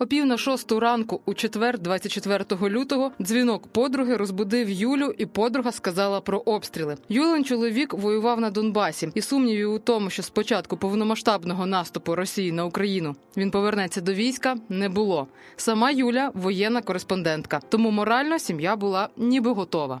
О пів на шосту ранку, у четвер, 24 лютого, дзвінок подруги розбудив Юлю, і подруга сказала про обстріли. Юлин чоловік воював на Донбасі, і сумнівів у тому, що спочатку повномасштабного наступу Росії на Україну він повернеться до війська, не було. Сама Юля воєнна кореспондентка, тому морально сім'я була ніби готова.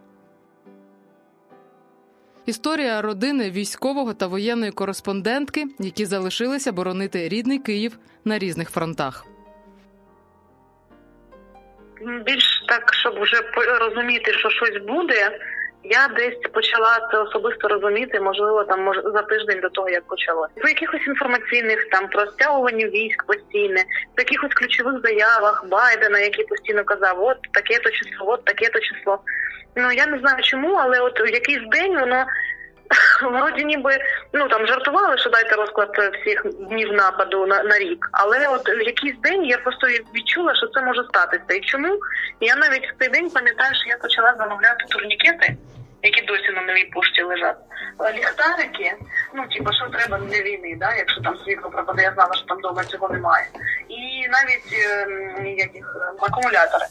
Історія родини військового та воєнної кореспондентки, які залишилися боронити рідний Київ на різних фронтах. Більш так, щоб вже розуміти, що щось буде. Я десь почала це особисто розуміти, можливо, там мож за тиждень до того, як почалося. В якихось інформаційних там про стягування військ постійне, в якихось ключових заявах Байдена, який постійно казав, от таке то число, от таке то число. Ну я не знаю чому, але от якийсь день воно вроді ніби ну там жартували, що дайте розклад всіх днів нападу на на рік. Але от якийсь день я просто відчула, що це може статися. І чому я навіть в цей день пам'ятаю, що я почала замовляти турнікети. Які досі на новій пошті лежать ліхтарики, ну типу, що треба для війни, да, якщо там світло пропаде, я знала, що там вдома цього немає, і навіть е, яких акумулятори.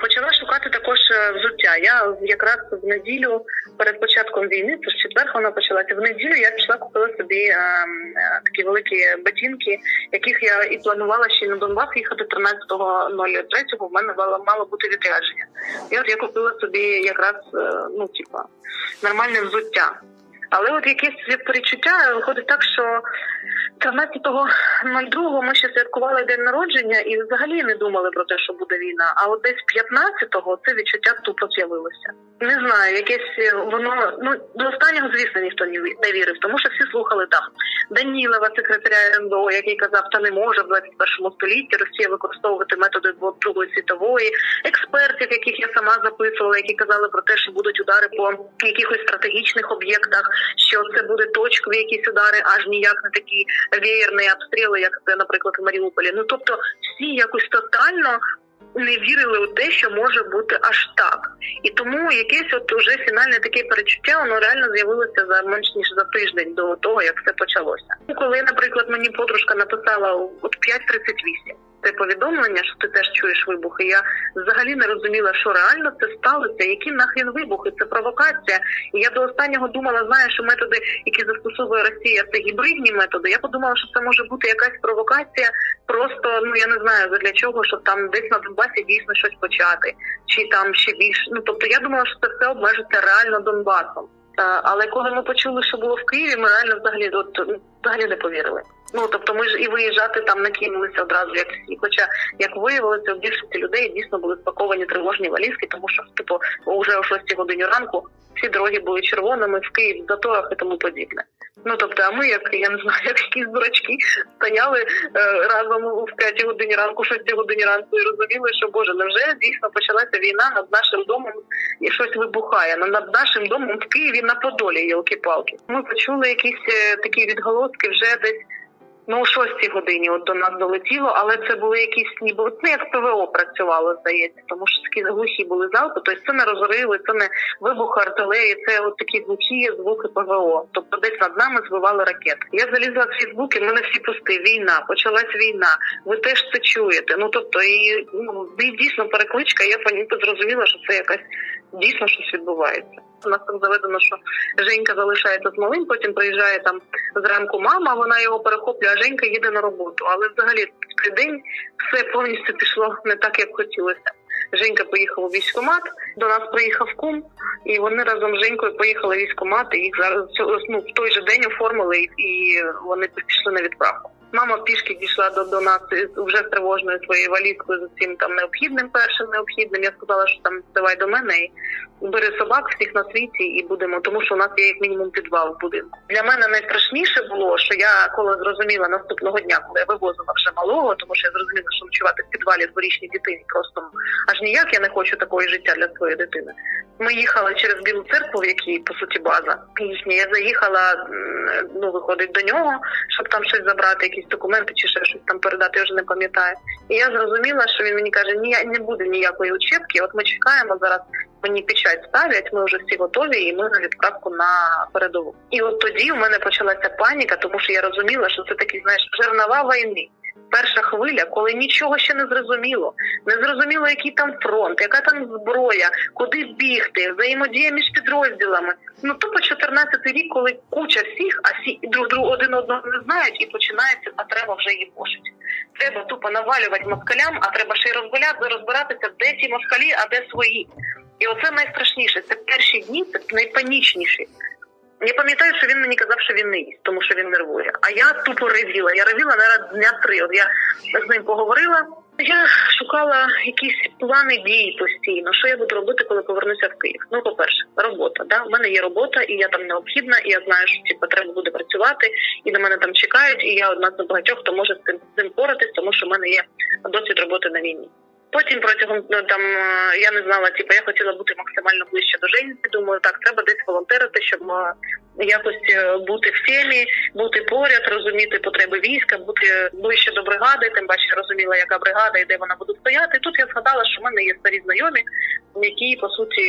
Почала шукати також е, взуття. Я якраз в неділю перед початком війни, тож четвер вона почалася. В неділю я пішла купила собі е, е, такі великі ботинки, яких я і планувала ще на Донбас їхати 13.03, В мене мало, мало бути відрядження. І от я купила собі якраз ну типа нормальне взуття. Але от якесь перечуття виходить так, що 13.02 ми ще святкували день народження і взагалі не думали про те, що буде війна. А от десь 15-го це відчуття тупо з'явилося. Не знаю, якесь е, воно ну до останнього, звісно, ніхто не вірив, тому що всі слухали там Данілова, секретаря РНБО, який казав, та не може в 21 столітті Росія використовувати методи Другої світової, експертів, яких я сама записувала, які казали про те, що будуть удари по якихось стратегічних об'єктах, що це буде точкові якісь удари, аж ніяк не такі веєрні обстріли, як це, наприклад, в Маріуполі. Ну тобто, всі якось тотально не вірили у те, що може бути аж так, і тому якесь от уже фінальне таке перечуття, воно реально з'явилося за менш ніж за тиждень до того, як все почалося. Коли, наприклад, мені подружка написала от 5.38, це повідомлення, що ти теж чуєш вибухи. Я взагалі не розуміла, що реально це сталося, які нахрен вибухи, це провокація. І я до останнього думала, знаєш, що методи, які застосовує Росія, це гібридні методи. Я подумала, що це може бути якась провокація, просто ну я не знаю для чого, щоб там десь на Донбасі дійсно щось почати, чи там ще більше. Ну тобто я думала, що це все обмежиться реально Донбасом. Але коли ми почули, що було в Києві, ми реально взагалі от взагалі не повірили. Ну тобто, ми ж і виїжджати там накинулися одразу, як всі. Хоча як виявилося, в більшості людей дійсно були спаковані тривожні валізки, тому що типу вже о 6 годині ранку всі дороги були червоними в Київ в заторах і тому подібне. Ну тобто, а ми, як я не знаю, як якісь дурачки, стояли е, разом в 5 годині ранку, 6 годині ранку і розуміли, що Боже, невже дійсно почалася війна над нашим домом і щось вибухає. Над нашим домом в Києві на Подолі, єлки-палки Ми почули якісь е, такі відголоски вже десь. Ну, о шостій годині от до нас долетіло, але це були якісь ніби ну, як ПВО працювало, здається, тому що такі глухі були залпи. Тобто це не розриви, це не вибух артилерії, це от такі глухі звуки ПВО. Тобто десь над нами збивали ракети. Я залізла в Фейсбук, і мене всі пусти. Війна, почалась війна. Ви теж це чуєте. Ну тобто, і ну дійсно перекличка. Я зрозуміла, що це якась дійсно щось відбувається. У нас там заведено, що Женька залишається з малим, потім приїжджає там зранку мама, вона його перехоплює, Женька їде на роботу. Але взагалі цей день все повністю пішло не так, як хотілося. Женька поїхав у військкомат, до нас приїхав кум, і вони разом з Женькою поїхали в військкомат, і їх зараз ну, в той же день оформили і вони пішли на відправку. Мама пішки дійшла до, до нас вже з тривожною своєю валізкою з усім там необхідним, першим необхідним. Я сказала, що там давай до мене і бери собак всіх на світі і будемо, тому що у нас є як мінімум підвал в будинку. Для мене найстрашніше було, що я коли зрозуміла наступного дня, коли я вивозила вже малого, тому що я зрозуміла, що ночувати в підвалі дворічній дитині просто аж ніяк я не хочу такої життя для своєї дитини. Ми їхали через білу церкву, в якій по суті база їхня. Я заїхала ну виходить до нього, щоб там щось забрати, якісь документи чи ще щось там передати. Я вже не пам'ятаю. І я зрозуміла, що він мені каже: Ні, не буде ніякої учебки. От ми чекаємо зараз. Мені печать ставлять, ми вже всі готові, і ми на відправку на передову. І от тоді у мене почалася паніка, тому що я розуміла, що це такі знаєш жернова війни перша хвиля, коли нічого ще не зрозуміло, не зрозуміло, який там фронт, яка там зброя, куди бігти, взаємодія між підрозділами. Ну тупо 14 рік, коли куча всіх, а всі друг другу один одного не знають, і починається, а треба вже її пошити. Треба тупо навалювати москалям, а треба ще й розгуляти, розбиратися, де ті москалі, а де свої. І оце найстрашніше. Це перші дні, це найпанічніші. Я пам'ятаю, що він мені казав, що він не їсть, тому що він нервує. А я тупо ревіла. Я ревіла на дня три. От я з ним поговорила. Я шукала якісь плани дій постійно. Що я буду робити, коли повернуся в Київ? Ну, по перше, робота. Да, У мене є робота, і я там необхідна, і я знаю, що типу, треба буде працювати, і на мене там чекають. І я одна з багатьох, хто може з цим з цим поратись, тому що в мене є досвід роботи на війні. Потім протягом ну, там е, я не знала, типу, я хотіла бути максимально ближче. Думаю, так треба десь волонтерити, щоб е, якось е, бути в темі, бути поряд, розуміти потреби війська, бути ближче до бригади. Тим паче розуміла, яка бригада і де вона буде стояти. Тут я згадала, що в мене є старі знайомі, які по суті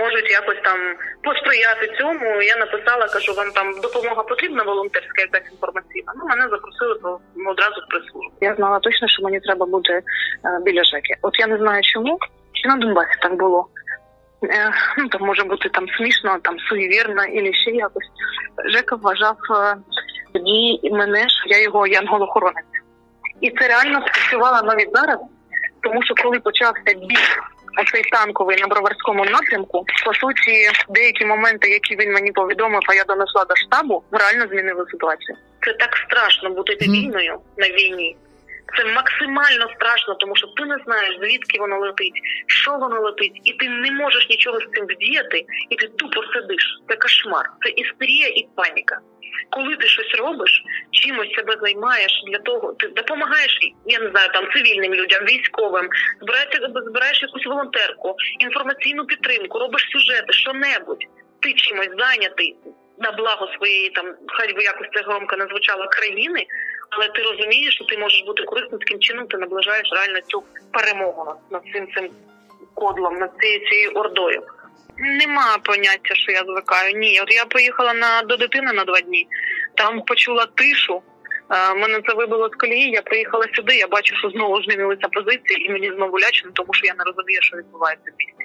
можуть якось там посприяти цьому. Я написала, кажу, вам там допомога потрібна, волонтерська якась інформаційна. Ну мене запросили одразу в прес-службу. Я знала точно, що мені треба бути біля Жеки. От я не знаю, чому чи на Донбасі так було. Ну, там може бути там смішно, там суєвірно, і ще якось. Жека вважав тоді мене, що я його янголохоронець. І це реально спрацювало навіть зараз, тому що коли почався бій оцей танковий на броварському напрямку, по суті, деякі моменти, які він мені повідомив, а я донесла до штабу, реально змінили ситуацію. Це так страшно бути війною на війні. Це максимально страшно, тому що ти не знаєш, звідки воно летить, що воно летить, і ти не можеш нічого з цим вдіяти, і ти тупо сидиш. Це кошмар, це істерія і паніка. Коли ти щось робиш, чимось себе займаєш для того, ти допомагаєш, я не знаю, там цивільним людям, військовим, збираєш, збираєш якусь волонтерку, інформаційну підтримку, робиш сюжети, що небудь. Ти чимось зайнятий на благо своєї там, хай би якось це громко не звучало країни але ти розумієш, що ти можеш бути корисним таким чином, ти наближаєш реально цю перемогу над, цим цим кодлом, над цією цією ордою. Нема поняття, що я звикаю. Ні, от я поїхала на до дитини на два дні, там почула тишу. Е, мене це вибило з колії. Я приїхала сюди. Я бачу, що знову змінилися позиції, і мені знову лячно, тому що я не розумію, що відбувається в.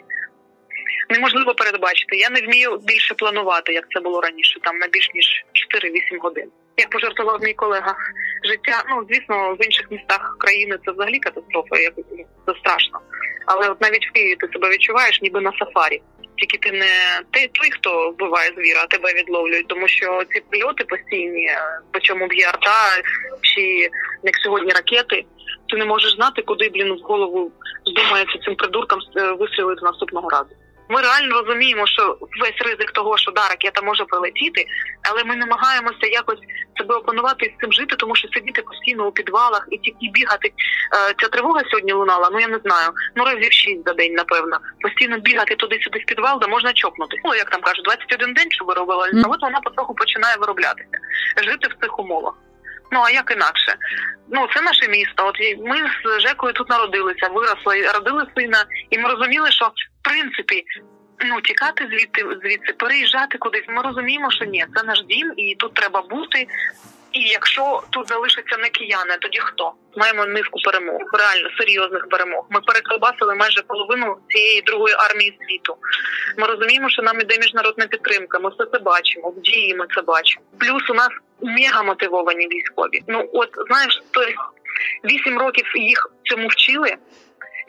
Неможливо передбачити. Я не вмію більше планувати, як це було раніше, там на більш ніж 4-8 годин. Як пожартував мій колега, життя, ну звісно, в інших містах країни це взагалі катастрофа, це страшно. Але от навіть в Києві ти себе відчуваєш, ніби на сафарі. Тільки ти не ти той, хто вбиває звіра, а тебе відловлюють, тому що ці прильоти постійні, по чому б'є арта, чи як сьогодні ракети, ти не можеш знати, куди блін в голову здумається цим придуркам е, вистрілити наступного разу. Ми реально розуміємо, що весь ризик того, що да, ракета може прилетіти, але ми намагаємося якось себе опанувати з цим жити, тому що сидіти постійно у підвалах і тільки бігати. Е, ця тривога сьогодні лунала. Ну я не знаю. Ну разів шість за день, напевно. Постійно бігати туди-сюди в підвал, де можна чокнути. Ну як там кажуть, 21 день що виробила, а от вона потроху починає вироблятися, жити в цих умовах. Ну а як інакше? Ну це наше місто. От ми з Жекою тут народилися, виросли, родили сина, і ми розуміли, що принципі. Ну, тікати звідти звідси, переїжджати кудись. Ми розуміємо, що ні, це наш дім, і тут треба бути. І якщо тут залишаться не кияни, тоді хто маємо низку перемог, реально серйозних перемог. Ми переколбасили майже половину цієї другої армії світу. Ми розуміємо, що нам іде міжнародна підтримка. Ми все це бачимо, в дії ми це бачимо. Плюс у нас мега мотивовані військові. Ну от знаєш, то вісім років їх цьому вчили.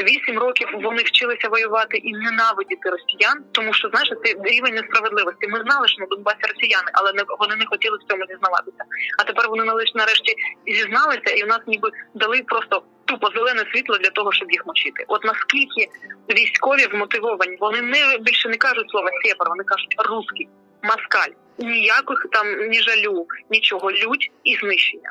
Вісім років вони вчилися воювати і ненавидіти росіян, тому що знаєш, це рівень несправедливості. Ми знали, що на Донбасі росіяни, але не вони не хотіли в цьому зізнаватися. А тепер вони налиш нарешті зізналися, і в нас ніби дали просто тупо зелене світло для того, щоб їх мочити. От наскільки військові вмотивовані, вони не більше не кажуть слова сепар, вони кажуть русський, маскаль. Ніяких там ні жалю, нічого лють і знищення.